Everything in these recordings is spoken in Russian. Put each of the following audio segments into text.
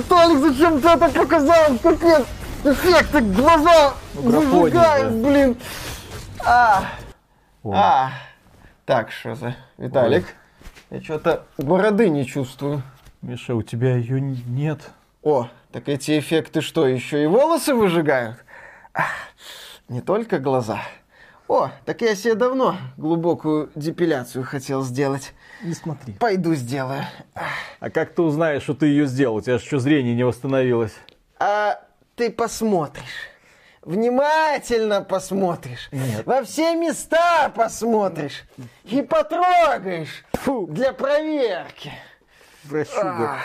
Виталик, зачем ты это показал? Капец! Эффекты, глаза Ну, выжигают, да. блин. А, О. а. Так, что за... Виталик, я что-то бороды не чувствую. Миша, у тебя ее нет. О, так эти эффекты что, еще и волосы выжигают? Ах, не только глаза. О, так я себе давно глубокую депиляцию хотел сделать. Не смотри. Пойду сделаю. А как ты узнаешь, что ты ее сделал? У тебя же еще зрение не восстановилось. А ты посмотришь. Внимательно посмотришь. Нет. Во все места посмотришь. И потрогаешь. Фу. Для проверки. Вращуга.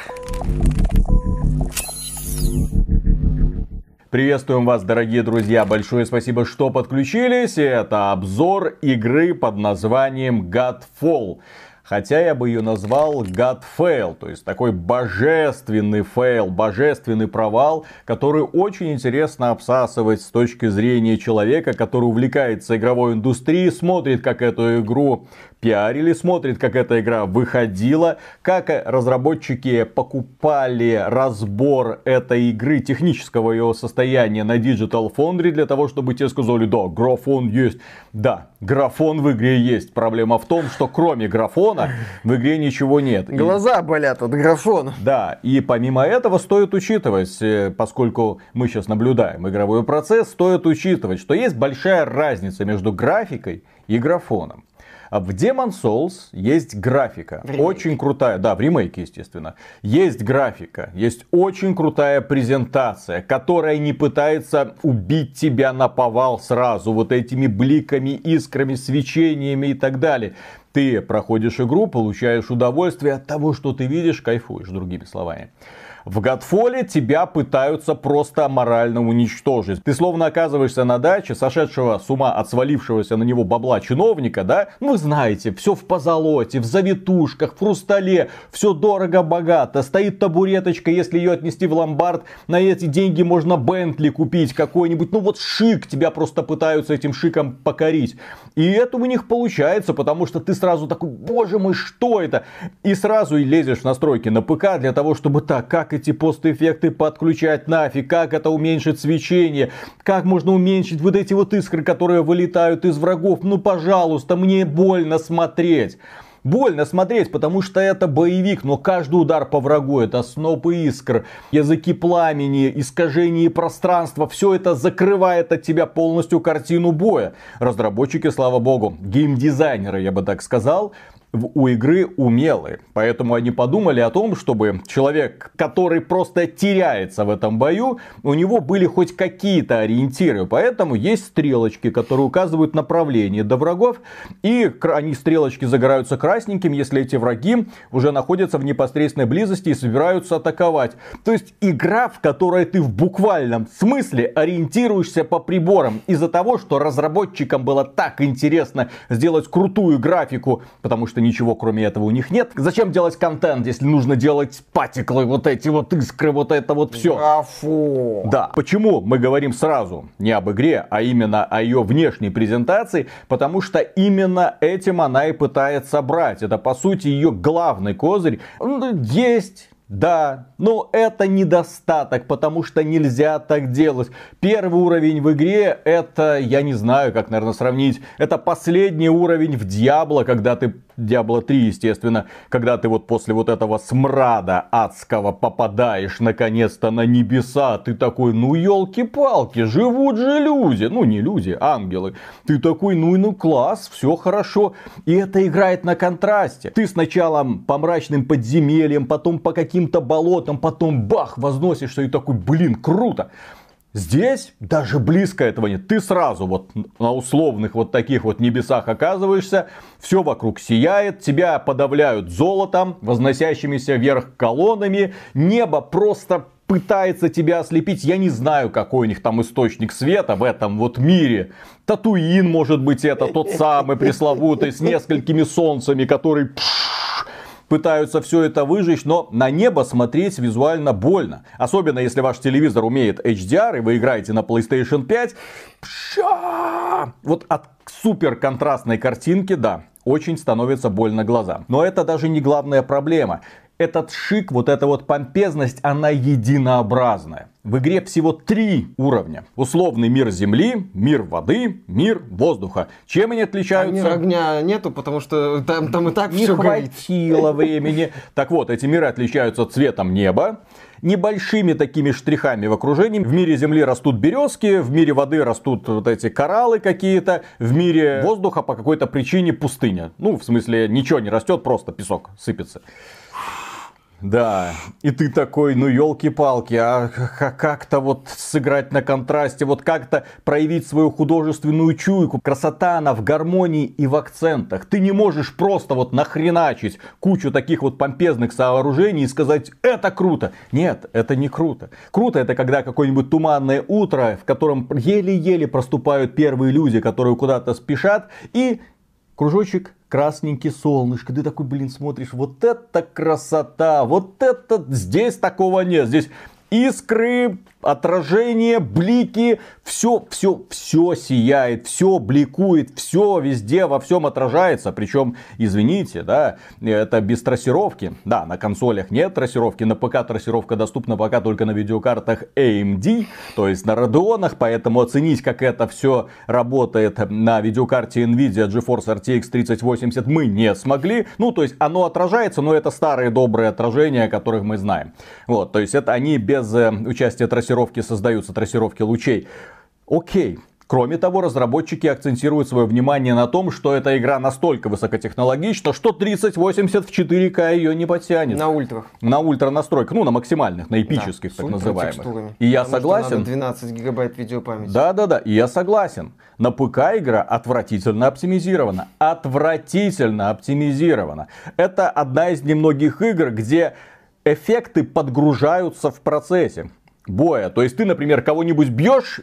Приветствуем вас, дорогие друзья. Большое спасибо, что подключились. Это обзор игры под названием Godfall. Хотя я бы ее назвал God Fail, то есть такой божественный fail, божественный провал, который очень интересно обсасывать с точки зрения человека, который увлекается игровой индустрией, смотрит, как эту игру пиарили, смотрит, как эта игра выходила, как разработчики покупали разбор этой игры, технического ее состояния на Digital Foundry для того, чтобы те сказали, да, графон есть. Да, графон в игре есть. Проблема в том, что кроме графона в игре ничего нет. И- Глаза болят от графона. да, и помимо этого стоит учитывать, э, поскольку мы сейчас наблюдаем игровой процесс, стоит учитывать, что есть большая разница между графикой и графоном. А В Demon Souls есть графика. Очень крутая. Да, в ремейке, естественно. Есть графика. Есть очень крутая презентация, которая не пытается убить тебя на повал сразу. Вот этими бликами, искрами, свечениями и так далее. Ты проходишь игру, получаешь удовольствие от того, что ты видишь, кайфуешь, другими словами. В Godfall тебя пытаются просто морально уничтожить. Ты словно оказываешься на даче сошедшего с ума от свалившегося на него бабла чиновника, да? Ну, вы знаете, все в позолоте, в завитушках, в хрустале, все дорого-богато. Стоит табуреточка, если ее отнести в ломбард, на эти деньги можно Бентли купить какой-нибудь. Ну вот шик, тебя просто пытаются этим шиком покорить. И это у них получается, потому что ты сразу такой, боже мой, что это? И сразу и лезешь в настройки на ПК для того, чтобы так, как эти постэффекты подключать нафиг, как это уменьшить свечение, как можно уменьшить вот эти вот искры, которые вылетают из врагов. Ну, пожалуйста, мне больно смотреть. Больно смотреть, потому что это боевик, но каждый удар по врагу это снопы искр, языки пламени, искажение пространства, все это закрывает от тебя полностью картину боя. Разработчики, слава богу, геймдизайнеры, я бы так сказал, у игры умелые. Поэтому они подумали о том, чтобы человек, который просто теряется в этом бою, у него были хоть какие-то ориентиры. Поэтому есть стрелочки, которые указывают направление до врагов. И они, стрелочки, загораются красненьким, если эти враги уже находятся в непосредственной близости и собираются атаковать. То есть игра, в которой ты в буквальном смысле ориентируешься по приборам. Из-за того, что разработчикам было так интересно сделать крутую графику, потому что ничего кроме этого у них нет. Зачем делать контент, если нужно делать патиклы, вот эти вот искры, вот это вот все. Графон. Да, почему мы говорим сразу не об игре, а именно о ее внешней презентации? Потому что именно этим она и пытается брать. Это по сути ее главный козырь. Ну, Есть да, но это недостаток, потому что нельзя так делать. Первый уровень в игре, это, я не знаю, как, наверное, сравнить, это последний уровень в Диабло, когда ты, Диабло 3, естественно, когда ты вот после вот этого смрада адского попадаешь наконец-то на небеса, ты такой, ну елки-палки, живут же люди, ну не люди, ангелы. Ты такой, ну и ну класс, все хорошо. И это играет на контрасте. Ты сначала по мрачным подземельям, потом по каким-то болотам, потом бах, возносишься и такой, блин, круто. Здесь даже близко этого нет. Ты сразу вот на условных вот таких вот небесах оказываешься, все вокруг сияет, тебя подавляют золотом, возносящимися вверх колоннами, небо просто пытается тебя ослепить. Я не знаю, какой у них там источник света в этом вот мире. Татуин, может быть, это тот самый пресловутый с несколькими солнцами, который пш, пытаются все это выжечь, но на небо смотреть визуально больно. Особенно если ваш телевизор умеет HDR и вы играете на PlayStation 5. Пша! Вот от супер контрастной картинки, да, очень становится больно глазам. Но это даже не главная проблема. Этот шик, вот эта вот помпезность, она единообразная. В игре всего три уровня. Условный мир земли, мир воды, мир воздуха. Чем они отличаются? А мир огня нету, потому что там, там и так Не все хватило времени. Так вот, эти миры отличаются цветом неба, небольшими такими штрихами в окружении. В мире земли растут березки, в мире воды растут вот эти кораллы какие-то, в мире воздуха по какой-то причине пустыня. Ну, в смысле, ничего не растет, просто песок сыпется. Да, и ты такой, ну елки-палки, а как-то вот сыграть на контрасте, вот как-то проявить свою художественную чуйку. Красота она в гармонии и в акцентах. Ты не можешь просто вот нахреначить кучу таких вот помпезных сооружений и сказать, это круто. Нет, это не круто. Круто это когда какое-нибудь туманное утро, в котором еле-еле проступают первые люди, которые куда-то спешат, и кружочек красненький солнышко. Ты такой, блин, смотришь, вот это красота, вот это, здесь такого нет. Здесь искры, отражение, блики, все, все, все сияет, все бликует, все везде, во всем отражается. Причем, извините, да, это без трассировки. Да, на консолях нет трассировки, на ПК трассировка доступна пока только на видеокартах AMD, то есть на Радионах, поэтому оценить, как это все работает на видеокарте Nvidia GeForce RTX 3080 мы не смогли. Ну, то есть оно отражается, но это старые добрые отражения, которых мы знаем. Вот, то есть это они без э, участия трассировки создаются, трассировки лучей. Окей. Кроме того, разработчики акцентируют свое внимание на том, что эта игра настолько высокотехнологична, что 3080 в 4К ее не потянет. На ультрах. На ультра настройках, ну на максимальных, на эпических да, так называемых. И я согласен. 12 гигабайт видеопамяти. Да, да, да, и я согласен. На ПК игра отвратительно оптимизирована. Отвратительно оптимизирована. Это одна из немногих игр, где эффекты подгружаются в процессе боя. То есть ты, например, кого-нибудь бьешь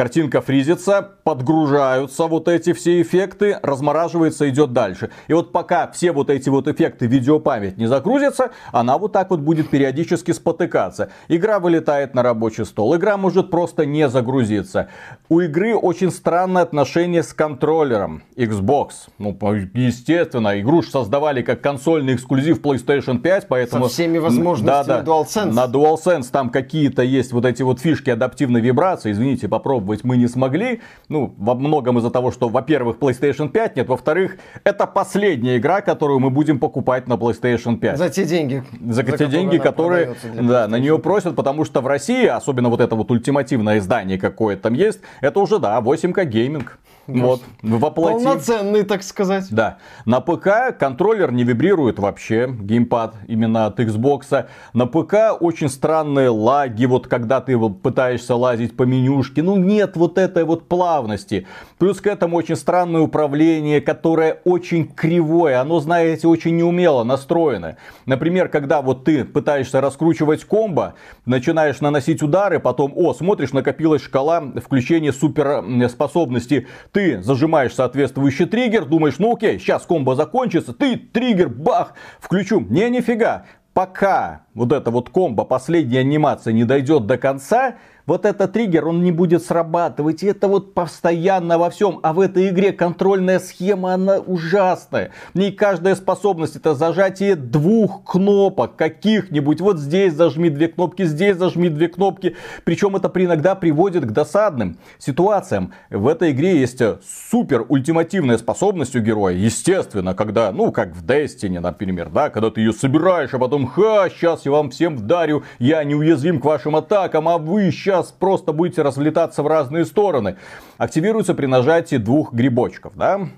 Картинка фризится, подгружаются вот эти все эффекты, размораживается, идет дальше. И вот пока все вот эти вот эффекты видеопамять не загрузятся, она вот так вот будет периодически спотыкаться. Игра вылетает на рабочий стол, игра может просто не загрузиться. У игры очень странное отношение с контроллером Xbox. Ну, естественно, игру создавали как консольный эксклюзив PlayStation 5, поэтому... Со всеми возможностями да, да, DualSense. На DualSense там какие-то есть вот эти вот фишки адаптивной вибрации. Извините, попробуйте попробовать мы не смогли. Ну, во многом из-за того, что, во-первых, PlayStation 5 нет, во-вторых, это последняя игра, которую мы будем покупать на PlayStation 5. За те деньги. За, за те деньги, которые да, на нее просят, потому что в России, особенно вот это вот ультимативное издание какое там есть, это уже, да, 8К гейминг. Вот, воплотив. Полноценный, так сказать. Да. На ПК контроллер не вибрирует вообще, геймпад именно от Xbox. На ПК очень странные лаги, вот когда ты пытаешься лазить по менюшке. Ну, нет вот этой вот плавности. Плюс к этому очень странное управление, которое очень кривое. Оно, знаете, очень неумело настроено. Например, когда вот ты пытаешься раскручивать комбо, начинаешь наносить удары, потом, о, смотришь, накопилась шкала включения суперспособности. Ты зажимаешь соответствующий триггер, думаешь, ну окей, сейчас комбо закончится, ты триггер, бах, включу. Не, нифига. Пока вот эта вот комбо, последняя анимация не дойдет до конца, вот этот триггер, он не будет срабатывать. И это вот постоянно во всем. А в этой игре контрольная схема, она ужасная. В ней каждая способность это зажатие двух кнопок каких-нибудь. Вот здесь зажми две кнопки, здесь зажми две кнопки. Причем это иногда приводит к досадным ситуациям. В этой игре есть супер ультимативная способность у героя. Естественно, когда, ну, как в Destiny, например, да, когда ты ее собираешь, а потом, ха, сейчас я вам всем вдарю, я неуязвим к вашим атакам, а вы сейчас сейчас просто будете разлетаться в разные стороны. Активируется при нажатии двух грибочков, да?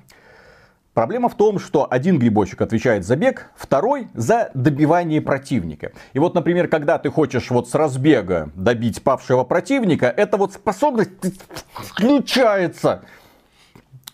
Проблема в том, что один грибочек отвечает за бег, второй за добивание противника. И вот, например, когда ты хочешь вот с разбега добить павшего противника, эта вот способность включается.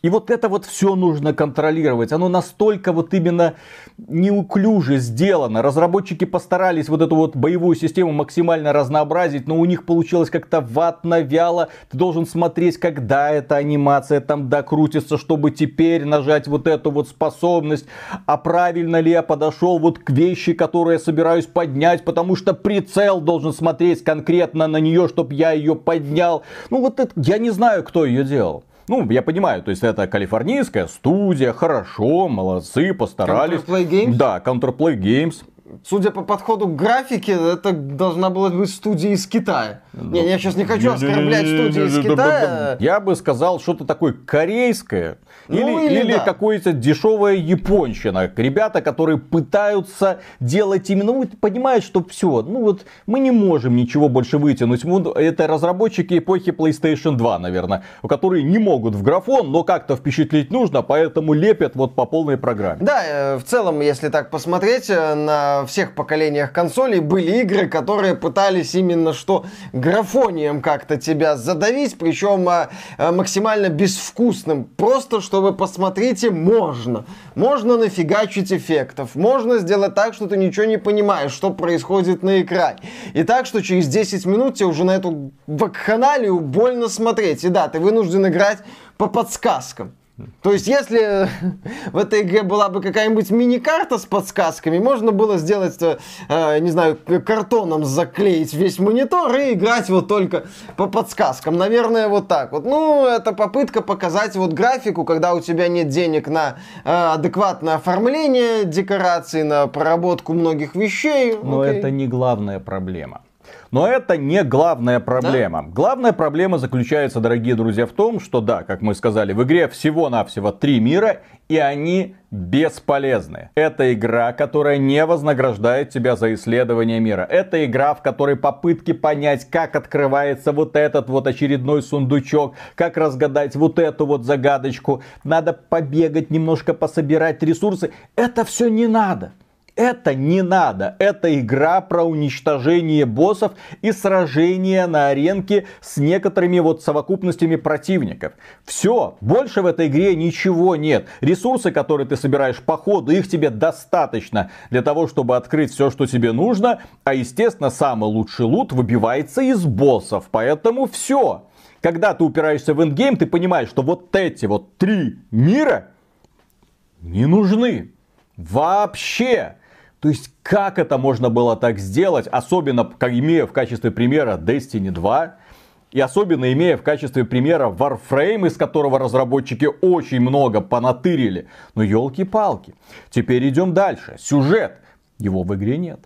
И вот это вот все нужно контролировать. Оно настолько вот именно неуклюже сделано. Разработчики постарались вот эту вот боевую систему максимально разнообразить, но у них получилось как-то ватно, вяло. Ты должен смотреть, когда эта анимация там докрутится, чтобы теперь нажать вот эту вот способность. А правильно ли я подошел вот к вещи, которые я собираюсь поднять, потому что прицел должен смотреть конкретно на нее, чтобы я ее поднял. Ну вот это, я не знаю, кто ее делал. Ну, я понимаю, то есть это калифорнийская студия, хорошо, молодцы, постарались. Counterplay Games? Да, Counterplay Games. Судя по подходу к графике, это должна была быть студия из Китая. Не, я сейчас не хочу оскорблять студию из Китая. Я бы сказал что-то такое корейское. Ну, или или или да. какое-то дешевая японщина. Ребята, которые пытаются делать именно, ну, понимают, что все, ну вот мы не можем ничего больше вытянуть. Это разработчики эпохи PlayStation 2, наверное, которые не могут в графон, но как-то впечатлить нужно, поэтому лепят вот по полной программе. Да, в целом, если так посмотреть, э, на всех поколениях консолей были игры, которые пытались именно что графонием как-то тебя задавить, причем э, э, максимально безвкусным. Просто, чтобы посмотрите, можно. Можно нафигачить эффектов. Можно сделать так, что ты ничего не понимаешь, что происходит на экране. И так, что через 10 минут тебе уже на эту вакханалию больно смотреть. И да, ты вынужден играть по подсказкам. То есть, если в этой игре была бы какая-нибудь мини-карта с подсказками, можно было сделать, э, э, не знаю, картоном заклеить весь монитор и играть вот только по подсказкам. Наверное, вот так вот. Ну, это попытка показать вот графику, когда у тебя нет денег на э, адекватное оформление декораций, на проработку многих вещей. Но Окей. это не главная проблема. Но это не главная проблема. Главная проблема заключается, дорогие друзья, в том, что да, как мы сказали, в игре всего-навсего три мира, и они бесполезны. Это игра, которая не вознаграждает тебя за исследование мира. Это игра, в которой попытки понять, как открывается вот этот вот очередной сундучок, как разгадать вот эту вот загадочку, надо побегать немножко, пособирать ресурсы. Это все не надо. Это не надо. Это игра про уничтожение боссов и сражение на аренке с некоторыми вот совокупностями противников. Все. Больше в этой игре ничего нет. Ресурсы, которые ты собираешь по ходу, их тебе достаточно для того, чтобы открыть все, что тебе нужно. А естественно, самый лучший лут выбивается из боссов. Поэтому все. Когда ты упираешься в эндгейм, ты понимаешь, что вот эти вот три мира не нужны. Вообще. То есть, как это можно было так сделать, особенно как имея в качестве примера Destiny 2, и особенно имея в качестве примера Warframe, из которого разработчики очень много понатырили. Но елки-палки. Теперь идем дальше. Сюжет. Его в игре нет.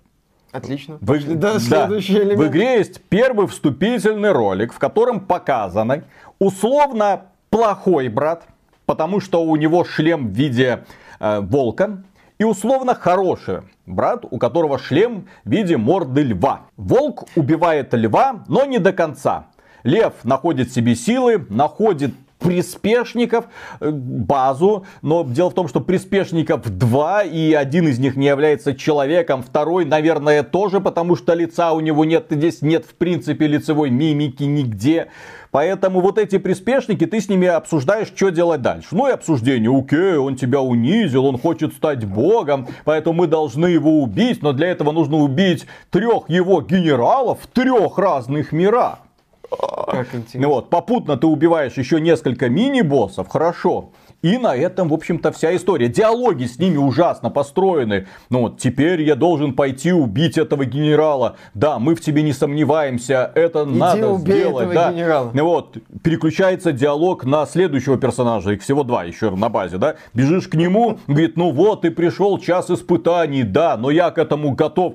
Отлично. В, Пошли, Да, да. в игре есть первый вступительный ролик, в котором показано условно плохой брат, потому что у него шлем в виде э, волка, и условно хороший брат, у которого шлем в виде морды льва. Волк убивает льва, но не до конца. Лев находит себе силы, находит приспешников, э, базу, но дело в том, что приспешников два, и один из них не является человеком, второй, наверное, тоже, потому что лица у него нет, здесь нет в принципе лицевой мимики нигде. Поэтому вот эти приспешники, ты с ними обсуждаешь, что делать дальше. Ну и обсуждение, окей, он тебя унизил, он хочет стать богом, поэтому мы должны его убить, но для этого нужно убить трех его генералов в трех разных мирах. Как интересно. Вот, попутно ты убиваешь еще несколько мини-боссов, хорошо. И на этом, в общем-то, вся история. Диалоги с ними ужасно построены. Ну вот, теперь я должен пойти убить этого генерала. Да, мы в тебе не сомневаемся, это надо убей сделать. да. генерала. Ну Вот, переключается диалог на следующего персонажа, их всего два еще на базе, да. Бежишь к нему, говорит, ну вот, ты пришел час испытаний, да, но я к этому готов.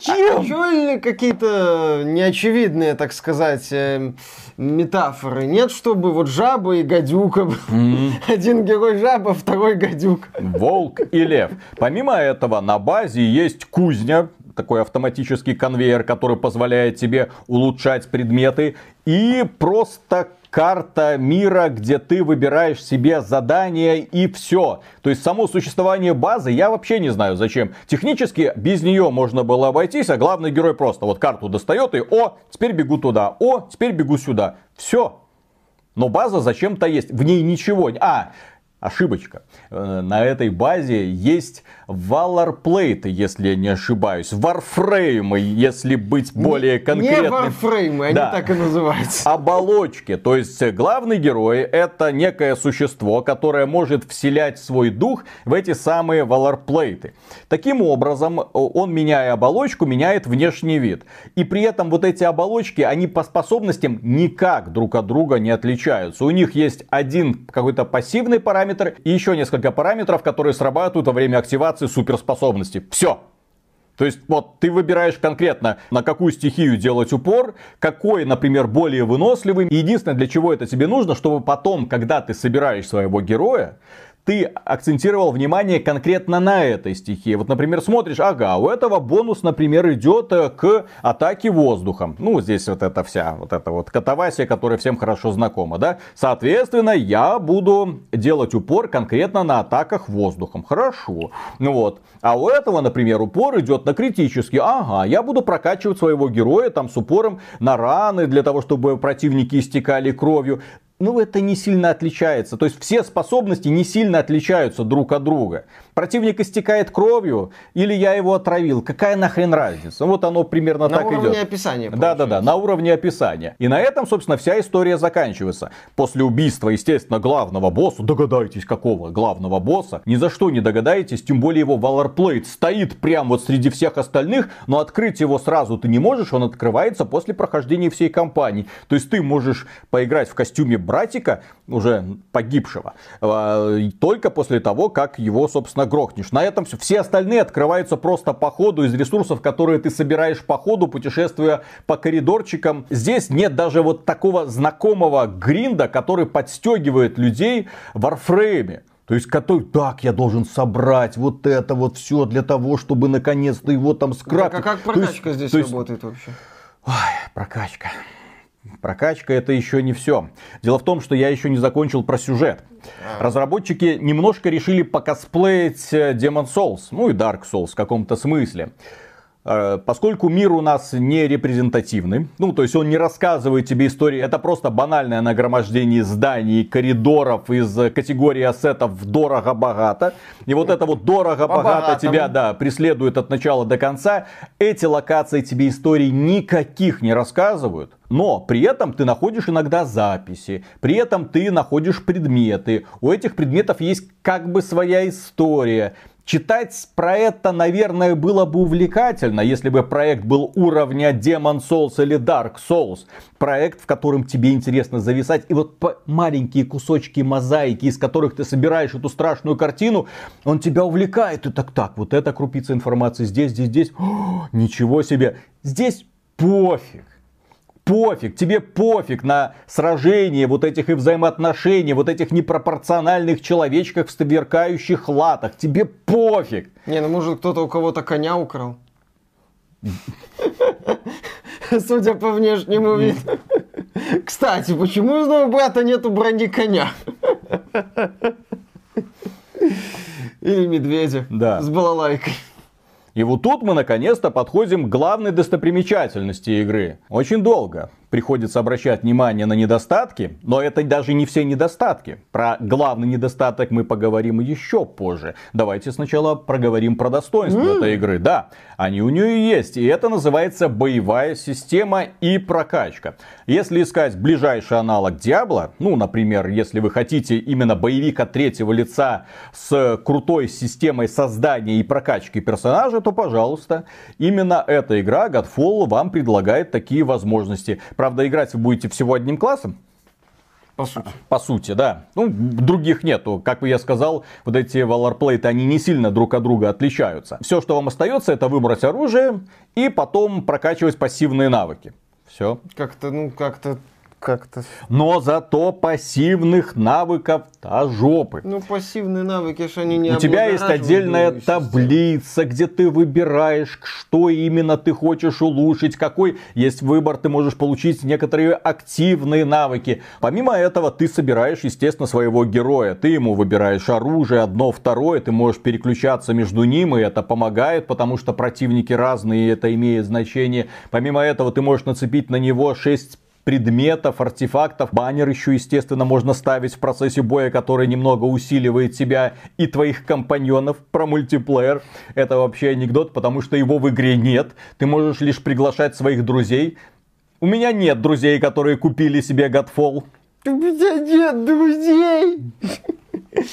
Еще какие-то неочевидные, так сказать, э, метафоры? Нет, чтобы вот жаба и гадюка. Был. Один герой жаба, второй гадюка. Волк и лев. Помимо этого, на базе есть кузня, такой автоматический конвейер, который позволяет тебе улучшать предметы. И просто карта мира, где ты выбираешь себе задание и все. То есть само существование базы я вообще не знаю зачем. Технически без нее можно было обойтись, а главный герой просто вот карту достает и о, теперь бегу туда, о, теперь бегу сюда. Все. Но база зачем-то есть. В ней ничего. А, ошибочка. Э, На этой базе есть Plate, если я не ошибаюсь. Warframe, если быть более Не конкретным. варфреймы, они Да. так и называются. Оболочки. То есть э, главный герой это некое существо, которое может вселять свой дух в эти самые валарплейты. Таким образом, он, меняя оболочку, меняет внешний вид. И при этом вот эти оболочки, они по способностям никак друг от друга не отличаются. У них есть один какой-то пассивный параметр и еще несколько параметров, которые срабатывают во время активации суперспособности. Все. То есть вот ты выбираешь конкретно, на какую стихию делать упор, какой, например, более выносливый. Единственное, для чего это тебе нужно, чтобы потом, когда ты собираешь своего героя, ты акцентировал внимание конкретно на этой стихии. Вот, например, смотришь, ага, у этого бонус, например, идет э, к атаке воздухом. Ну, здесь вот эта вся, вот эта вот катавасия, которая всем хорошо знакома, да. Соответственно, я буду делать упор конкретно на атаках воздухом. Хорошо. Ну вот. А у этого, например, упор идет на критический. Ага, я буду прокачивать своего героя там с упором на раны, для того, чтобы противники истекали кровью ну, это не сильно отличается. То есть все способности не сильно отличаются друг от друга. Противник истекает кровью, или я его отравил. Какая нахрен разница? Вот оно примерно на так идет. На уровне описания. Да, да, да, на уровне описания. И на этом, собственно, вся история заканчивается. После убийства, естественно, главного босса, догадайтесь, какого главного босса, ни за что не догадаетесь, тем более его Valorplate стоит прямо вот среди всех остальных, но открыть его сразу ты не можешь, он открывается после прохождения всей кампании. То есть ты можешь поиграть в костюме братика, уже погибшего, а, только после того, как его, собственно, грохнешь. На этом все. Все остальные открываются просто по ходу из ресурсов, которые ты собираешь по ходу, путешествуя по коридорчикам. Здесь нет даже вот такого знакомого гринда, который подстегивает людей в Warframe. То есть, который, так, я должен собрать вот это вот все для того, чтобы наконец-то его там скрафтить. Так, а как прокачка есть, здесь работает вообще? Ой, прокачка. Прокачка это еще не все. Дело в том, что я еще не закончил про сюжет. А. Разработчики немножко решили покосплеить э, Demon Souls, ну и Dark Souls в каком-то смысле. Э, поскольку мир у нас не репрезентативный, ну то есть он не рассказывает тебе истории, это просто банальное нагромождение зданий, коридоров из категории ассетов дорого-богато. И вот это вот дорого-богато тебя, да, преследует от начала до конца. Эти локации тебе истории никаких не рассказывают. Но при этом ты находишь иногда записи, при этом ты находишь предметы. У этих предметов есть как бы своя история. Читать про это, наверное, было бы увлекательно, если бы проект был уровня Demon Souls или Dark Souls. Проект, в котором тебе интересно зависать. И вот маленькие кусочки мозаики, из которых ты собираешь эту страшную картину, он тебя увлекает. И так, так, вот эта крупица информации здесь, здесь, здесь. О, ничего себе. Здесь пофиг пофиг, тебе пофиг на сражение вот этих и взаимоотношения, вот этих непропорциональных человечках в сверкающих латах. Тебе пофиг. Не, ну может кто-то у кого-то коня украл. Судя по внешнему виду. Кстати, почему из нового брата нету брони коня? Или медведя да. с балалайкой. И вот тут мы наконец-то подходим к главной достопримечательности игры. Очень долго приходится обращать внимание на недостатки, но это даже не все недостатки. Про главный недостаток мы поговорим еще позже. Давайте сначала проговорим про достоинства mm. этой игры. Да, они у нее есть, и это называется боевая система и прокачка. Если искать ближайший аналог Диабло, ну, например, если вы хотите именно боевик от третьего лица с крутой системой создания и прокачки персонажа, то, пожалуйста, именно эта игра Godfall вам предлагает такие возможности. Правда, играть вы будете всего одним классом. По сути. По сути, да. Ну, других нету. Как я сказал, вот эти Valorplate, они не сильно друг от друга отличаются. Все, что вам остается, это выбрать оружие и потом прокачивать пассивные навыки. Все. Как-то, ну, как-то как-то. Но зато пассивных навыков та жопы. Ну, пассивные навыки, что они не У тебя есть отдельная таблица, где ты выбираешь, что именно ты хочешь улучшить, какой есть выбор, ты можешь получить некоторые активные навыки. Помимо этого, ты собираешь, естественно, своего героя. Ты ему выбираешь оружие, одно, второе, ты можешь переключаться между ним, и это помогает, потому что противники разные, и это имеет значение. Помимо этого, ты можешь нацепить на него 6 предметов, артефактов. Баннер еще, естественно, можно ставить в процессе боя, который немного усиливает тебя и твоих компаньонов про мультиплеер. Это вообще анекдот, потому что его в игре нет. Ты можешь лишь приглашать своих друзей. У меня нет друзей, которые купили себе Godfall. У меня нет друзей.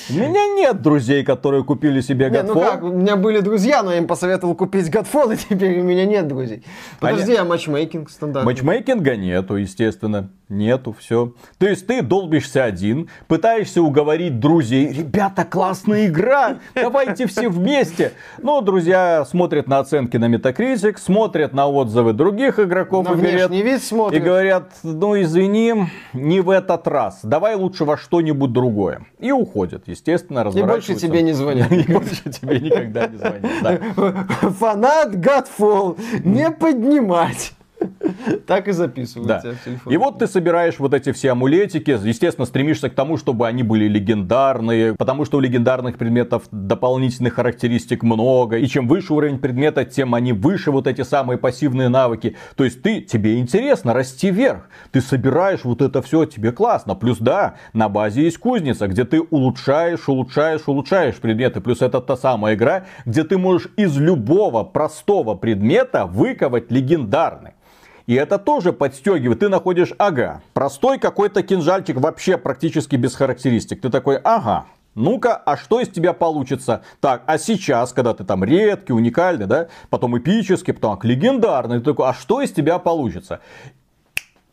У меня нет друзей, которые купили себе Godfall. Не, ну как, у меня были друзья, но я им посоветовал купить Godfall, и теперь у меня нет друзей. Подожди, а, а матчмейкинг стандартный? Матчмейкинга нету, естественно. Нету, все. То есть ты долбишься один, пытаешься уговорить друзей. Ребята, классная игра, давайте все вместе. Но друзья смотрят на оценки на Metacritic, смотрят на отзывы других игроков На и говорят, вид и смотрят. говорят, ну извини, не в этот раз. Давай лучше во что-нибудь другое. И уходят, естественно, И разворачиваются. больше тебе не звонят. И больше тебе никогда не звонят. Фанат Godfall не поднимать. Так и Да. записывается телефоне. И вот ты собираешь вот эти все амулетики, естественно, стремишься к тому, чтобы они были легендарные, потому что у легендарных предметов дополнительных характеристик много, и чем выше уровень предмета, тем они выше вот эти самые пассивные навыки. То есть ты, тебе интересно расти вверх, ты собираешь вот это все, тебе классно. Плюс да, на базе есть кузница, где ты улучшаешь, улучшаешь, улучшаешь предметы. Плюс это та самая игра, где ты можешь из любого простого предмета выковать легендарный. И это тоже подстегивает. Ты находишь, ага, простой какой-то кинжальчик вообще практически без характеристик. Ты такой, ага, ну-ка, а что из тебя получится? Так, а сейчас, когда ты там редкий, уникальный, да, потом эпический, потом так, легендарный, ты такой, а что из тебя получится?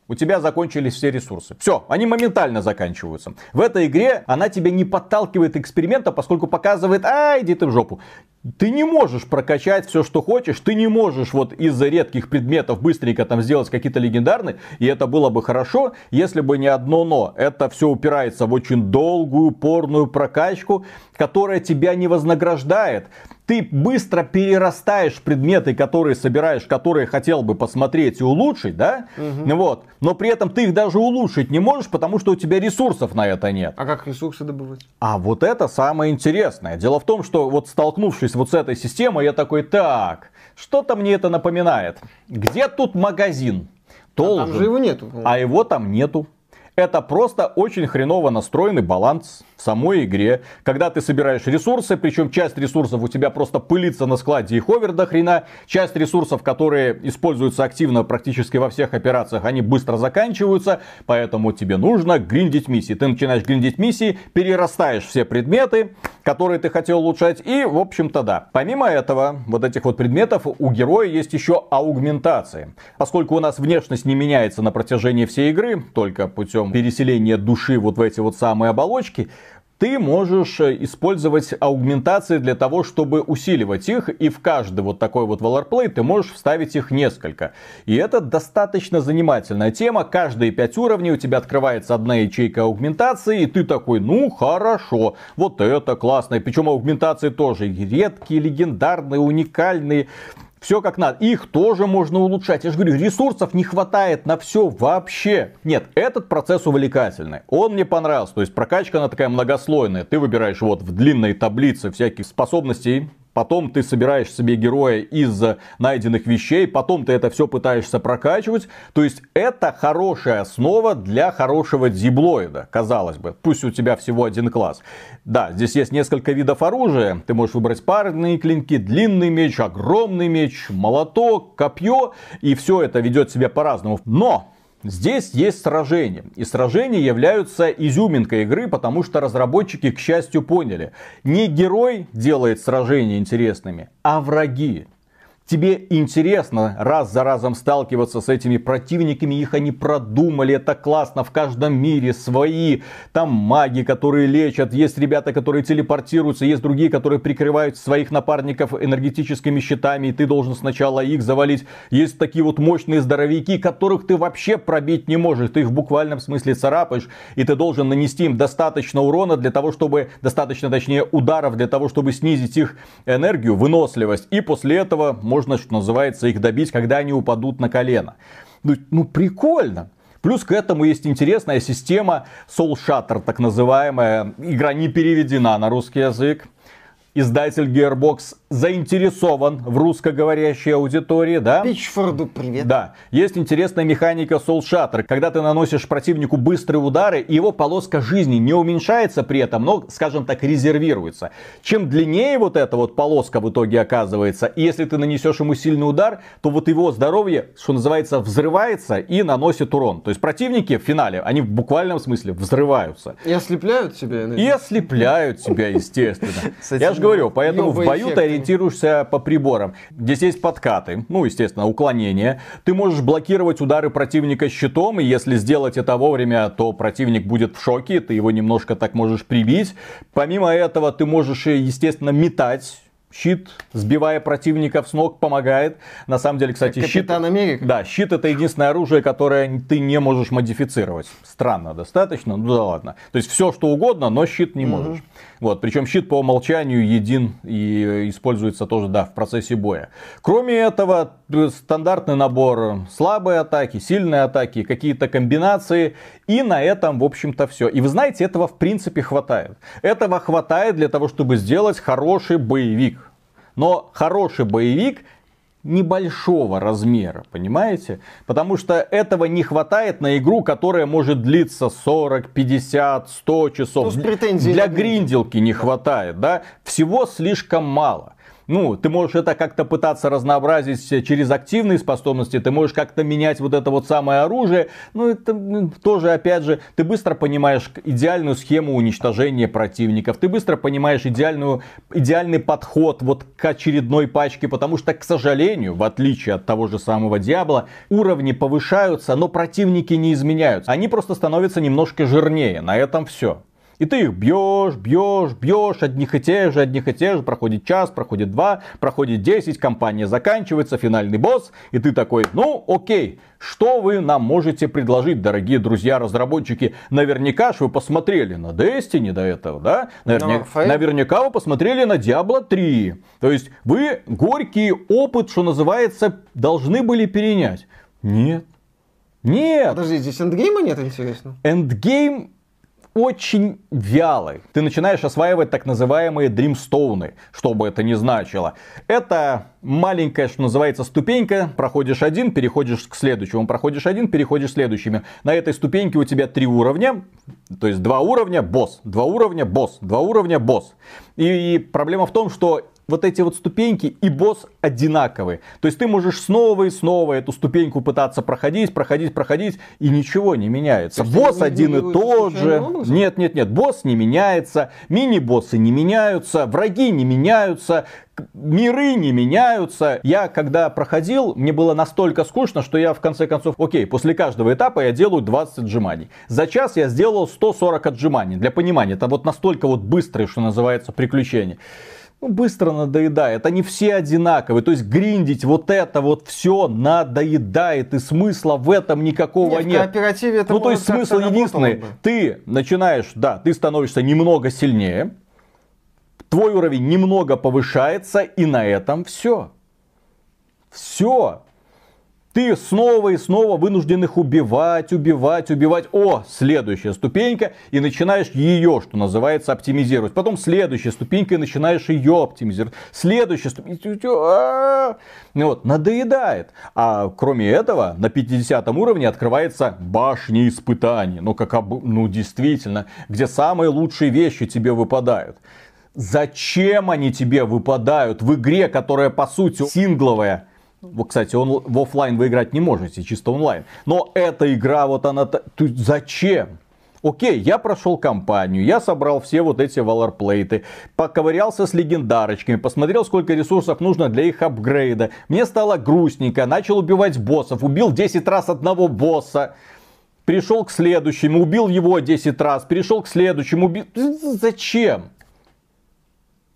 у тебя закончились все ресурсы. Все, они моментально заканчиваются. В этой игре она тебя не подталкивает к эксперименту, поскольку показывает, а, иди ты в жопу. Ты не можешь прокачать все, что хочешь, ты не можешь вот из-за редких предметов быстренько там сделать какие-то легендарные, и это было бы хорошо, если бы не одно но. Это все упирается в очень долгую, порную прокачку, которая тебя не вознаграждает ты быстро перерастаешь предметы, которые собираешь, которые хотел бы посмотреть и улучшить, да? Вот. Но при этом ты их даже улучшить не можешь, потому что у тебя ресурсов на это нет. А как ресурсы добывать? А вот это самое интересное. Дело в том, что вот столкнувшись вот с этой системой, я такой, так, что-то мне это напоминает. Где тут магазин? А там Должен. же его нету. А его там нету. Это просто очень хреново настроенный баланс в самой игре. Когда ты собираешь ресурсы, причем часть ресурсов у тебя просто пылится на складе и ховер до хрена. Часть ресурсов, которые используются активно практически во всех операциях, они быстро заканчиваются. Поэтому тебе нужно гриндить миссии. Ты начинаешь гриндить миссии, перерастаешь все предметы, которые ты хотел улучшать. И, в общем-то, да. Помимо этого, вот этих вот предметов, у героя есть еще аугментации. Поскольку у нас внешность не меняется на протяжении всей игры, только путем переселения души вот в эти вот самые оболочки, ты можешь э, использовать аугментации для того, чтобы усиливать их, и в каждый вот такой вот валорплей ты можешь вставить их несколько. И это достаточно занимательная тема. Каждые пять уровней у тебя открывается одна ячейка аугментации, и ты такой, ну хорошо, вот это классно. Причем аугментации тоже редкие, легендарные, уникальные. Все как надо. Их тоже можно улучшать. Я же говорю, ресурсов не хватает на все вообще. Нет, этот процесс увлекательный. Он мне понравился. То есть прокачка она такая многослойная. Ты выбираешь вот в длинной таблице всяких способностей. Потом ты собираешь себе героя из найденных вещей, потом ты это все пытаешься прокачивать. То есть это хорошая основа для хорошего диблоида, казалось бы. Пусть у тебя всего один класс. Да, здесь есть несколько видов оружия. Ты можешь выбрать парные клинки, длинный меч, огромный меч, молоток, копье. И все это ведет себя по-разному. Но Здесь есть сражения. И сражения являются изюминкой игры, потому что разработчики, к счастью, поняли. Не герой делает сражения интересными, а враги. Тебе интересно раз за разом сталкиваться с этими противниками, их они продумали, это классно, в каждом мире свои, там маги, которые лечат, есть ребята, которые телепортируются, есть другие, которые прикрывают своих напарников энергетическими щитами, и ты должен сначала их завалить. Есть такие вот мощные здоровяки, которых ты вообще пробить не можешь, ты их в буквальном смысле царапаешь, и ты должен нанести им достаточно урона для того, чтобы, достаточно точнее ударов для того, чтобы снизить их энергию, выносливость, и после этого можно, что называется, их добить, когда они упадут на колено. Ну, ну прикольно. Плюс к этому есть интересная система Soul Shatter, так называемая. Игра не переведена на русский язык. Издатель Gearbox заинтересован в русскоговорящей аудитории, да? Пичфорду привет. Да, есть интересная механика Soul Shatter, когда ты наносишь противнику быстрые удары, его полоска жизни не уменьшается при этом, но, скажем так, резервируется. Чем длиннее вот эта вот полоска в итоге оказывается, и если ты нанесешь ему сильный удар, то вот его здоровье, что называется, взрывается и наносит урон. То есть противники в финале, они в буквальном смысле взрываются. И ослепляют тебя? И ослепляют тебя, естественно. Я же говорю, поэтому в бою ты ориентируешься по приборам. Здесь есть подкаты, ну, естественно, уклонение. Ты можешь блокировать удары противника щитом, и если сделать это вовремя, то противник будет в шоке, ты его немножко так можешь прибить. Помимо этого, ты можешь, естественно, метать Щит, сбивая противников с ног, помогает. На самом деле, кстати, как щит... Америка. Да, щит это единственное оружие, которое ты не можешь модифицировать. Странно достаточно, ну да ладно. То есть все что угодно, но щит не можешь. Угу. Вот, причем щит по умолчанию един и используется тоже, да, в процессе боя. Кроме этого, стандартный набор слабые атаки, сильные атаки, какие-то комбинации. И на этом, в общем-то, все. И вы знаете, этого в принципе хватает. Этого хватает для того, чтобы сделать хороший боевик. Но хороший боевик небольшого размера, понимаете? Потому что этого не хватает на игру, которая может длиться 40, 50, 100 часов. Ну, Для гринделки не хватает, да? Всего слишком мало. Ну, ты можешь это как-то пытаться разнообразить через активные способности, ты можешь как-то менять вот это вот самое оружие. Ну, это тоже, опять же, ты быстро понимаешь идеальную схему уничтожения противников, ты быстро понимаешь идеальную, идеальный подход вот к очередной пачке, потому что, к сожалению, в отличие от того же самого Диабла, уровни повышаются, но противники не изменяются. Они просто становятся немножко жирнее. На этом все. И ты их бьешь, бьешь, бьешь, одних и тех же, одних и тех же. Проходит час, проходит два, проходит десять, компания заканчивается, финальный босс. И ты такой, ну окей, что вы нам можете предложить, дорогие друзья-разработчики? Наверняка же вы посмотрели на Destiny до этого, да? Наверня... No, Наверняка вы посмотрели на Diablo 3. То есть вы горький опыт, что называется, должны были перенять. Нет. Нет. Подожди, здесь эндгейма нет, интересно? Эндгейм очень вялый. Ты начинаешь осваивать так называемые дримстоуны, что бы это ни значило. Это маленькая, что называется, ступенька. Проходишь один, переходишь к следующему. Проходишь один, переходишь к следующему. На этой ступеньке у тебя три уровня. То есть два уровня, босс. Два уровня, босс. Два уровня, босс. И проблема в том, что вот эти вот ступеньки и босс одинаковые. То есть ты можешь снова и снова эту ступеньку пытаться проходить, проходить, проходить, и ничего не меняется. То босс один и тот же. Нет, нет, нет, босс не меняется, мини-боссы не меняются, враги не меняются, миры не меняются. Я когда проходил, мне было настолько скучно, что я в конце концов, окей, после каждого этапа я делаю 20 отжиманий. За час я сделал 140 отжиманий. Для понимания, это вот настолько вот быстрое, что называется, приключение ну, быстро надоедает. Они все одинаковые. То есть гриндить вот это вот все надоедает. И смысла в этом никакого нет. нет. В кооперативе это Ну, то есть смысл единственный. Бы. Ты начинаешь, да, ты становишься немного сильнее. Твой уровень немного повышается. И на этом все. Все ты снова и снова вынужден их убивать, убивать, убивать. О, следующая ступенька, и начинаешь ее, что называется, оптимизировать. Потом следующая ступенька, и начинаешь ее оптимизировать. Следующая ступенька, ну вот, надоедает. А кроме этого, на 50 уровне открывается башня испытаний. Ну, как об... ну, действительно, где самые лучшие вещи тебе выпадают. Зачем они тебе выпадают в игре, которая по сути сингловая? Вот, кстати, он в офлайн вы играть не можете, чисто онлайн. Но эта игра, вот она... Зачем? Окей, я прошел кампанию, я собрал все вот эти валорплейты, поковырялся с легендарочками, посмотрел, сколько ресурсов нужно для их апгрейда. Мне стало грустненько, начал убивать боссов, убил 10 раз одного босса. Пришел к следующему, убил его 10 раз, перешел к следующему, убил... Зачем?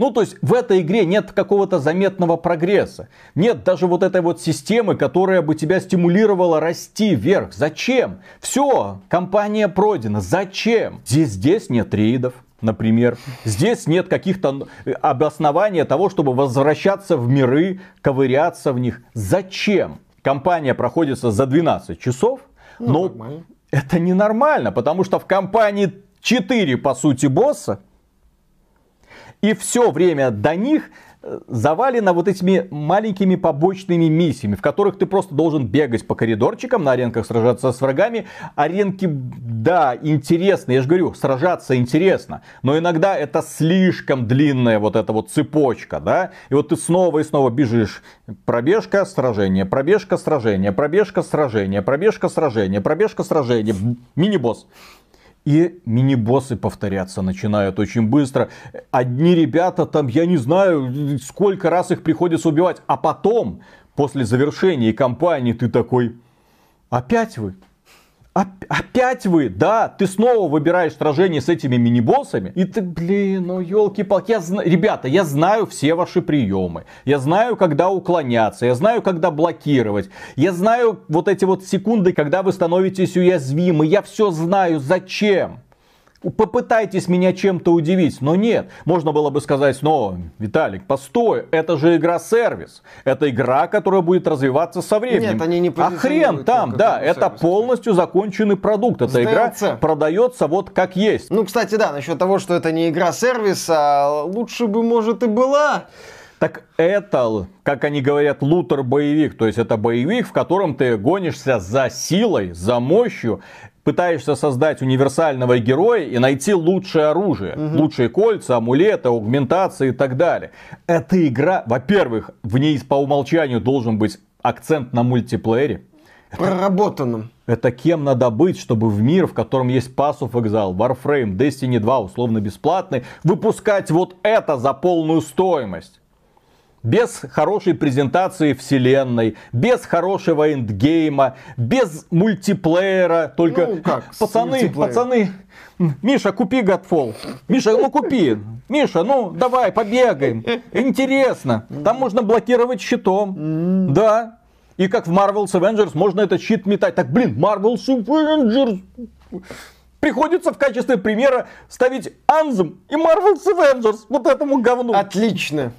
Ну, то есть в этой игре нет какого-то заметного прогресса. Нет даже вот этой вот системы, которая бы тебя стимулировала расти вверх. Зачем? Все, компания пройдена. Зачем? Здесь, здесь нет рейдов. Например, здесь нет каких-то э, обоснований того, чтобы возвращаться в миры, ковыряться в них. Зачем? Компания проходится за 12 часов, ну, но нормально. это ненормально, потому что в компании 4, по сути, босса, и все время до них э, завалено вот этими маленькими побочными миссиями, в которых ты просто должен бегать по коридорчикам, на аренках сражаться с врагами. Аренки, да, интересно, я же говорю, сражаться интересно, но иногда это слишком длинная вот эта вот цепочка, да, и вот ты снова и снова бежишь. Пробежка, сражение, пробежка, сражение, пробежка, сражение, пробежка, сражение, пробежка, сражение, мини-босс. И мини-боссы повторяться начинают очень быстро. Одни ребята там, я не знаю, сколько раз их приходится убивать. А потом, после завершения кампании, ты такой, опять вы? Опять вы, да, ты снова выбираешь сражение с этими мини-боссами, и ты, блин, ну елки-палки, зна... ребята, я знаю все ваши приемы, я знаю, когда уклоняться, я знаю, когда блокировать, я знаю вот эти вот секунды, когда вы становитесь уязвимы, я все знаю, зачем? Попытайтесь меня чем-то удивить, но нет. Можно было бы сказать, но, Виталик, постой, это же игра-сервис. Это игра, которая будет развиваться со временем. Нет, они не А хрен там, да, это сервис. полностью законченный продукт. Эта игра продается вот как есть. Ну, кстати, да, насчет того, что это не игра-сервис, а лучше бы, может, и была. Так это, как они говорят, лутер-боевик. То есть это боевик, в котором ты гонишься за силой, за мощью пытаешься создать универсального героя и найти лучшее оружие, угу. лучшие кольца, амулеты, аугментации и так далее. Эта игра, во-первых, в ней по умолчанию должен быть акцент на мультиплеере. Проработанном. Это кем надо быть, чтобы в мир, в котором есть Pass of Exile, Warframe, Destiny 2 условно бесплатный, выпускать вот это за полную стоимость без хорошей презентации вселенной, без хорошего эндгейма, без мультиплеера, только ну, как, пацаны, пацаны, Миша, купи Godfall. Миша, ну купи. Миша, ну давай, побегаем. Интересно. Там можно блокировать щитом. Да. И как в Marvel's Avengers можно этот щит метать. Так, блин, Marvel's Avengers. Приходится в качестве примера ставить Anthem и Marvel's Avengers вот этому говну. Отлично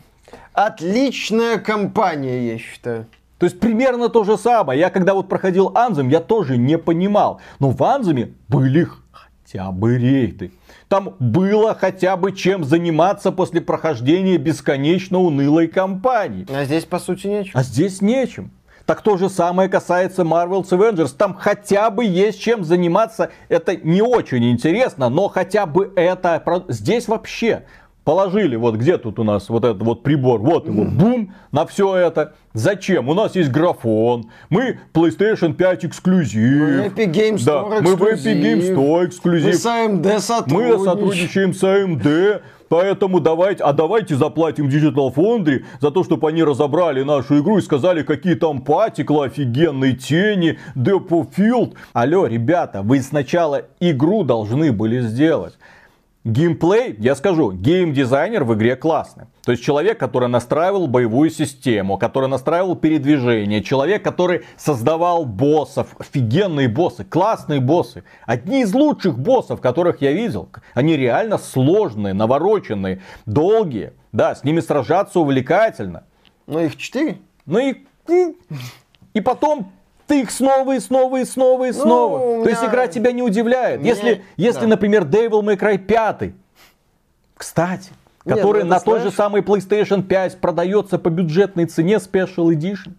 отличная компания, я считаю. То есть примерно то же самое. Я когда вот проходил Анзем, я тоже не понимал. Но в Анземе были хотя бы рейды. Там было хотя бы чем заниматься после прохождения бесконечно унылой кампании. А здесь по сути нечем. А здесь нечем. Так то же самое касается Marvel's Avengers. Там хотя бы есть чем заниматься. Это не очень интересно, но хотя бы это... Здесь вообще Положили, вот где тут у нас вот этот вот прибор, вот его, бум, на все это. Зачем? У нас есть графон, мы PlayStation 5 эксклюзив. Мы Epic Game Store да, эксклюзив. Мы в Epic Game Store эксклюзив. Мы с AMD сотрудничаем. Мы сотрудничаем с AMD. Поэтому давайте, а давайте заплатим Digital Foundry за то, чтобы они разобрали нашу игру и сказали, какие там патикла, офигенные тени, Depot Field. Алло, ребята, вы сначала игру должны были сделать. Геймплей, я скажу, геймдизайнер в игре классный. То есть человек, который настраивал боевую систему, который настраивал передвижение, человек, который создавал боссов, офигенные боссы, классные боссы. Одни из лучших боссов, которых я видел. Они реально сложные, навороченные, долгие. Да, с ними сражаться увлекательно. Но их четыре. Ну и... И потом ты их снова и снова и снова и ну, снова. Ну, То есть игра тебя не удивляет. Меня... Если, если да. например, Devil May Cry 5, кстати, который Нет, ну, на той же самой PlayStation 5 продается по бюджетной цене Special Edition.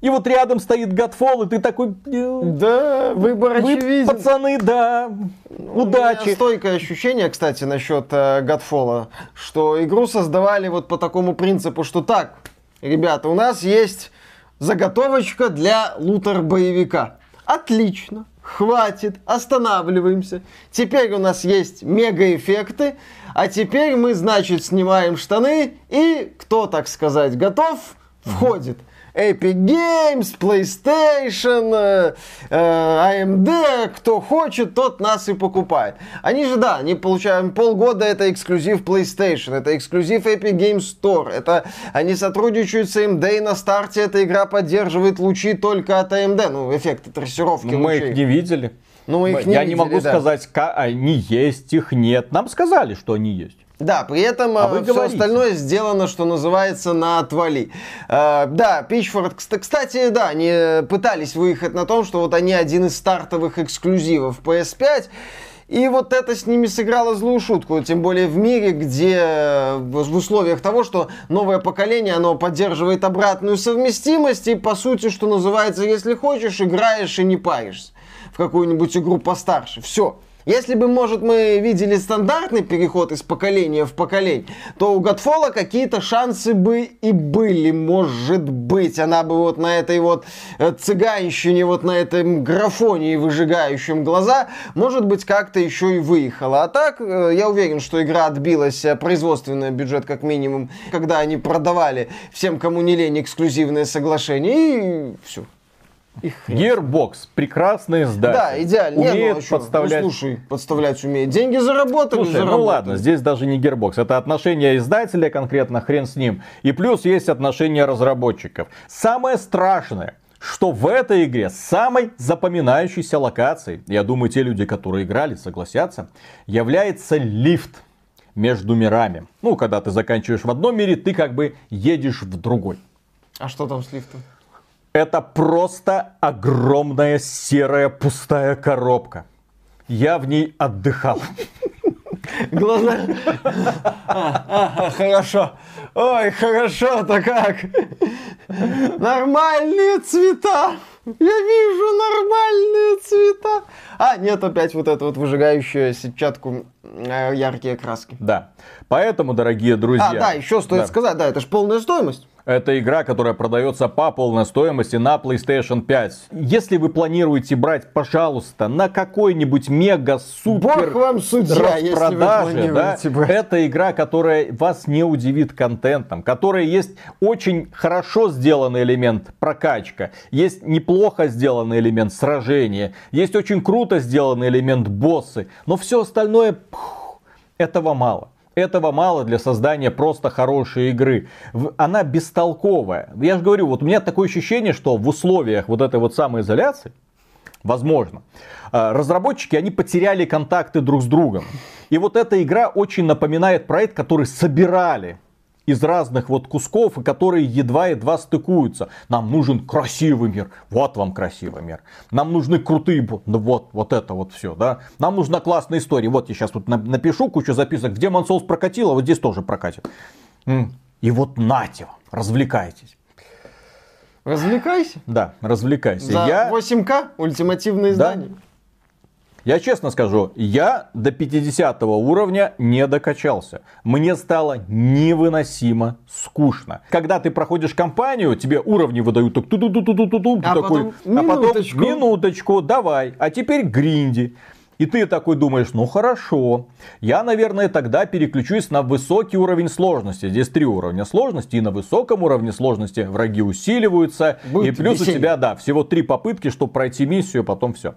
И вот рядом стоит Godfall, и ты такой... Да, выбор вы, очевиден. пацаны, да, ну, удачи. У меня стойкое ощущение, кстати, насчет э, Godfall, что игру создавали вот по такому принципу, что так, ребята, у нас есть Заготовочка для лутер-боевика. Отлично. Хватит, останавливаемся. Теперь у нас есть мега-эффекты, а теперь мы, значит, снимаем штаны и, кто, так сказать, готов, входит. Mm-hmm. Epic Games, PlayStation, э, э AMD, кто хочет, тот нас и покупает. Они же, да, они получают полгода, это эксклюзив PlayStation, это эксклюзив Epic Games Store, это они сотрудничают с AMD, и на старте эта игра поддерживает лучи только от AMD, ну, эффекты трассировки ну, Мы лучей. их не видели. Ну, мы их не Я видели, не могу да. сказать, они есть, их нет. Нам сказали, что они есть. Да, при этом а э, все говорите. остальное сделано, что называется, на отвали. Э, да, Pitchfork, кстати, да, они пытались выехать на том, что вот они один из стартовых эксклюзивов PS5. И вот это с ними сыграло злую шутку, тем более в мире, где э, в условиях того, что новое поколение, оно поддерживает обратную совместимость, и по сути, что называется, если хочешь, играешь и не паришься в какую-нибудь игру постарше. Все. Если бы, может, мы видели стандартный переход из поколения в поколение, то у Godfall какие-то шансы бы и были, может быть. Она бы вот на этой вот э, цыганщине, вот на этом графоне, выжигающем глаза, может быть, как-то еще и выехала. А так, э, я уверен, что игра отбилась э, производственный бюджет как минимум, когда они продавали всем, кому не лень, эксклюзивные соглашения, и все. Gearbox, прекрасный издатель. Да, идеально. Умеет ну, а что? подставлять... Ну, слушай, подставлять умеет. Деньги заработали, Слушай, заработали. ну ладно, здесь даже не Gearbox, это отношение издателя конкретно, хрен с ним. И плюс есть отношение разработчиков. Самое страшное, что в этой игре самой запоминающейся локацией, я думаю, те люди, которые играли, согласятся, является лифт между мирами. Ну, когда ты заканчиваешь в одном мире, ты как бы едешь в другой. А что там с лифтом? Это просто огромная серая пустая коробка. Я в ней отдыхал. Глаза... А, а, Хорошо. Ой, хорошо-то как. Нормальные цвета. Я вижу нормальные цвета. А, нет, опять вот это вот выжигающая сетчатку э, яркие краски. Да. Поэтому, дорогие друзья... А, да, еще стоит Да. сказать, да, это же полная стоимость. Это игра, которая продается по полной стоимости на PlayStation 5. Если вы планируете брать, пожалуйста, на какой-нибудь мега супер Бог вам судья, распродаже, да, брать. это игра, которая вас не удивит контентом, которая есть очень хорошо сделанный элемент прокачка, есть неплохо сделанный элемент сражения, есть очень круто сделанный элемент боссы, но все остальное пух, этого мало. Этого мало для создания просто хорошей игры. Она бестолковая. Я же говорю, вот у меня такое ощущение, что в условиях вот этой вот самоизоляции, возможно, а, разработчики, они потеряли контакты друг с другом. И вот эта игра очень напоминает проект, который собирали из разных вот кусков, и которые едва-едва стыкуются. Нам нужен красивый мир. Вот вам красивый мир. Нам нужны крутые... Ну вот, вот это вот все, да. Нам нужна классная история. Вот я сейчас тут на- напишу кучу записок. Где Souls прокатило, вот здесь тоже прокатит. И вот нате вам, развлекайтесь. Развлекайся. Да, развлекайся. За Я... 8К ультимативное издание. Я честно скажу, я до 50 уровня не докачался. Мне стало невыносимо скучно. Когда ты проходишь кампанию, тебе уровни выдают так ту ту ту ту ту ту ту А такой, потом а потом минуточку. минуточку, давай, а теперь гринди. И ты такой думаешь, ну хорошо, я, наверное, тогда переключусь на высокий уровень сложности. Здесь три уровня сложности, и на высоком уровне сложности враги усиливаются. Будет и плюс у веселье. тебя, да, всего три попытки, чтобы пройти миссию, потом все.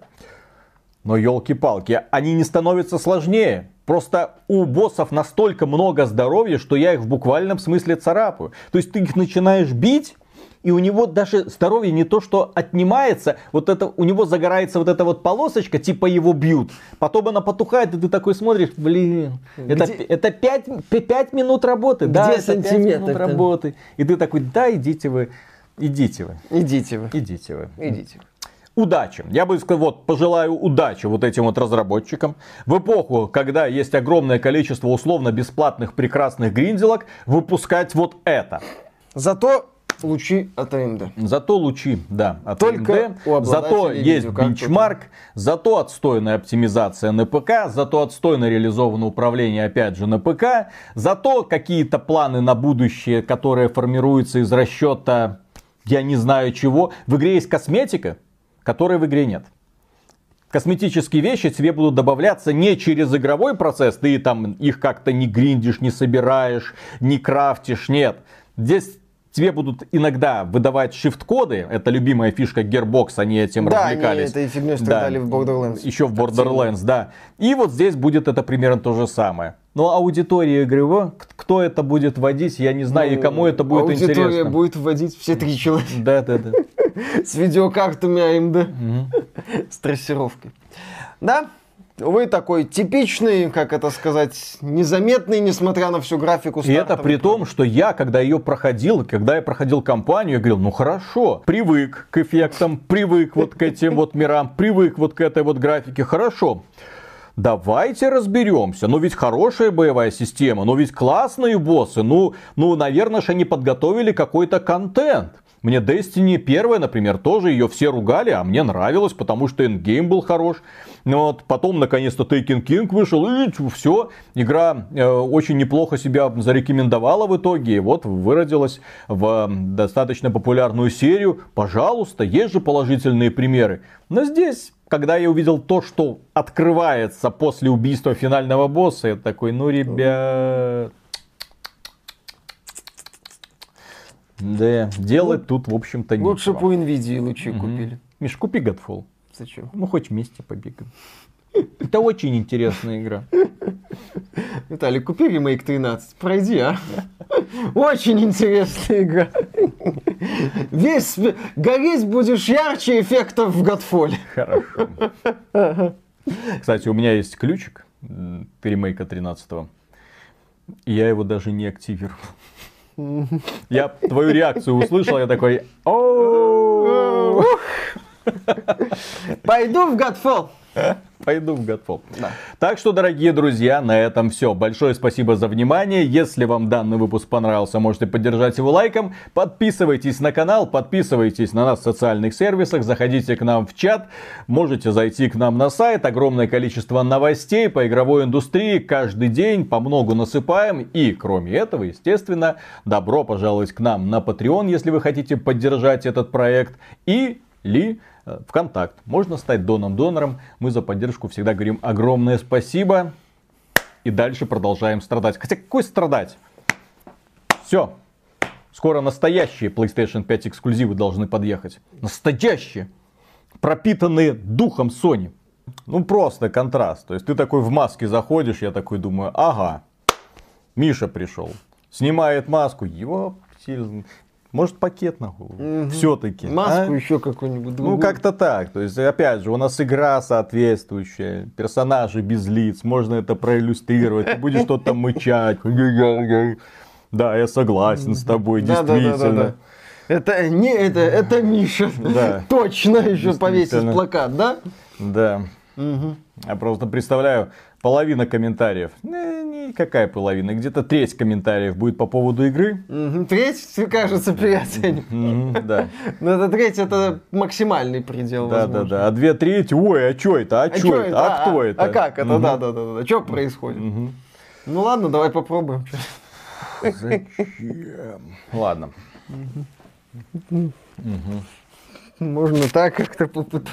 Но елки-палки, они не становятся сложнее. Просто у боссов настолько много здоровья, что я их в буквальном смысле царапаю. То есть ты их начинаешь бить, и у него даже здоровье не то, что отнимается, вот это, у него загорается вот эта вот полосочка, типа его бьют. Потом она потухает, и ты такой смотришь, блин, это, Где- это 5, минут работы. да, Где это пять минут работы. И ты такой, да, идите вы, идите вы, Идите вы. идите вы Идите. Удачи. Я бы сказал, вот, пожелаю удачи вот этим вот разработчикам. В эпоху, когда есть огромное количество условно-бесплатных прекрасных гринделок, выпускать вот это. Зато лучи от AMD. Зато лучи, да, от Только AMD. обладателей Зато есть бенчмарк, зато отстойная оптимизация на ПК, зато отстойно реализовано управление опять же на ПК, зато какие-то планы на будущее, которые формируются из расчета я не знаю чего. В игре есть косметика, которой в игре нет. Косметические вещи тебе будут добавляться не через игровой процесс, ты там их как-то не гриндишь, не собираешь, не крафтишь, нет. Здесь тебе будут иногда выдавать shift-коды, это любимая фишка Gearbox, они этим Да, они развлекались. этой фигней страдали в Borderlands. Еще в Borderlands, да. И вот здесь будет это примерно то же самое. Но аудитория игры, кто это будет водить, я не знаю, и кому это будет Ну, Аудитория интересно. будет вводить все три человека Да, да, да. С видеокартами AMD. С трассировкой. Да, вы такой типичный, как это сказать, незаметный, несмотря на всю графику И это при том, что я, когда ее проходил, когда я проходил кампанию, я говорил, ну хорошо, привык к эффектам, привык вот к этим вот мирам, привык вот к этой вот графике, хорошо. Давайте разберемся. Ну ведь хорошая боевая система, ну ведь классные боссы. Ну, ну наверное, же они подготовили какой-то контент. Мне Destiny первая, например, тоже ее все ругали, а мне нравилось, потому что эндгейм был хорош. Но вот потом, наконец-то, Taken King вышел, и все, игра э, очень неплохо себя зарекомендовала в итоге, и вот выродилась в достаточно популярную серию. Пожалуйста, есть же положительные примеры. Но здесь когда я увидел то, что открывается после убийства финального босса, я такой, ну, ребят, Да, делать тут, в общем-то, нечего. Лучше по Nvidia лучи угу. купили. Миш, купи Godfall. Зачем? Ну, хоть вместе побегаем. Это очень интересная игра. Виталий, купи ремейк 13, пройди, а. Очень интересная игра. Весь гореть будешь ярче эффектов в Godfall. Хорошо. Кстати, у меня есть ключик ремейка 13 и я его даже не активировал. Я твою реакцию услышал, я такой... Пойду в Godfall. Пойду в Godfall. Да. Так что, дорогие друзья, на этом все. Большое спасибо за внимание. Если вам данный выпуск понравился, можете поддержать его лайком. Подписывайтесь на канал, подписывайтесь на нас в социальных сервисах, заходите к нам в чат, можете зайти к нам на сайт. Огромное количество новостей по игровой индустрии каждый день, по многу насыпаем. И, кроме этого, естественно, добро пожаловать к нам на Patreon, если вы хотите поддержать этот проект. И ли Э, ВКонтакт. Можно стать доном-донором. Мы за поддержку всегда говорим огромное спасибо. И дальше продолжаем страдать. Хотя какой страдать? Все. Скоро настоящие PlayStation 5 эксклюзивы должны подъехать. Настоящие. Пропитанные духом Sony. Ну просто контраст. То есть ты такой в маске заходишь, я такой думаю, ага, Миша пришел. Снимает маску, его может, пакет нахуй. Угу. Все-таки. Маску а? еще какую-нибудь другую. Ну, как-то так. То есть, опять же, у нас игра соответствующая. Персонажи без лиц. Можно это проиллюстрировать. Ты будешь что-то там мычать. Да, я согласен с тобой, действительно. Это не это, это Миша. Да. Точно еще повесить плакат, да? Да. Угу. Я просто представляю, половина комментариев. Э, никакая половина. Где-то треть комментариев будет по поводу игры. Угу. Треть, кажется, переоцениваем. Угу, да. Но это треть, это максимальный предел. Да, возможно. да, да. А две трети, ой, а что это? А, а что это? А, а кто а, это? А как это? Да, да, да, да. Что происходит? Ну ладно, давай попробуем. Зачем? Ладно. Можно так как-то попытаться.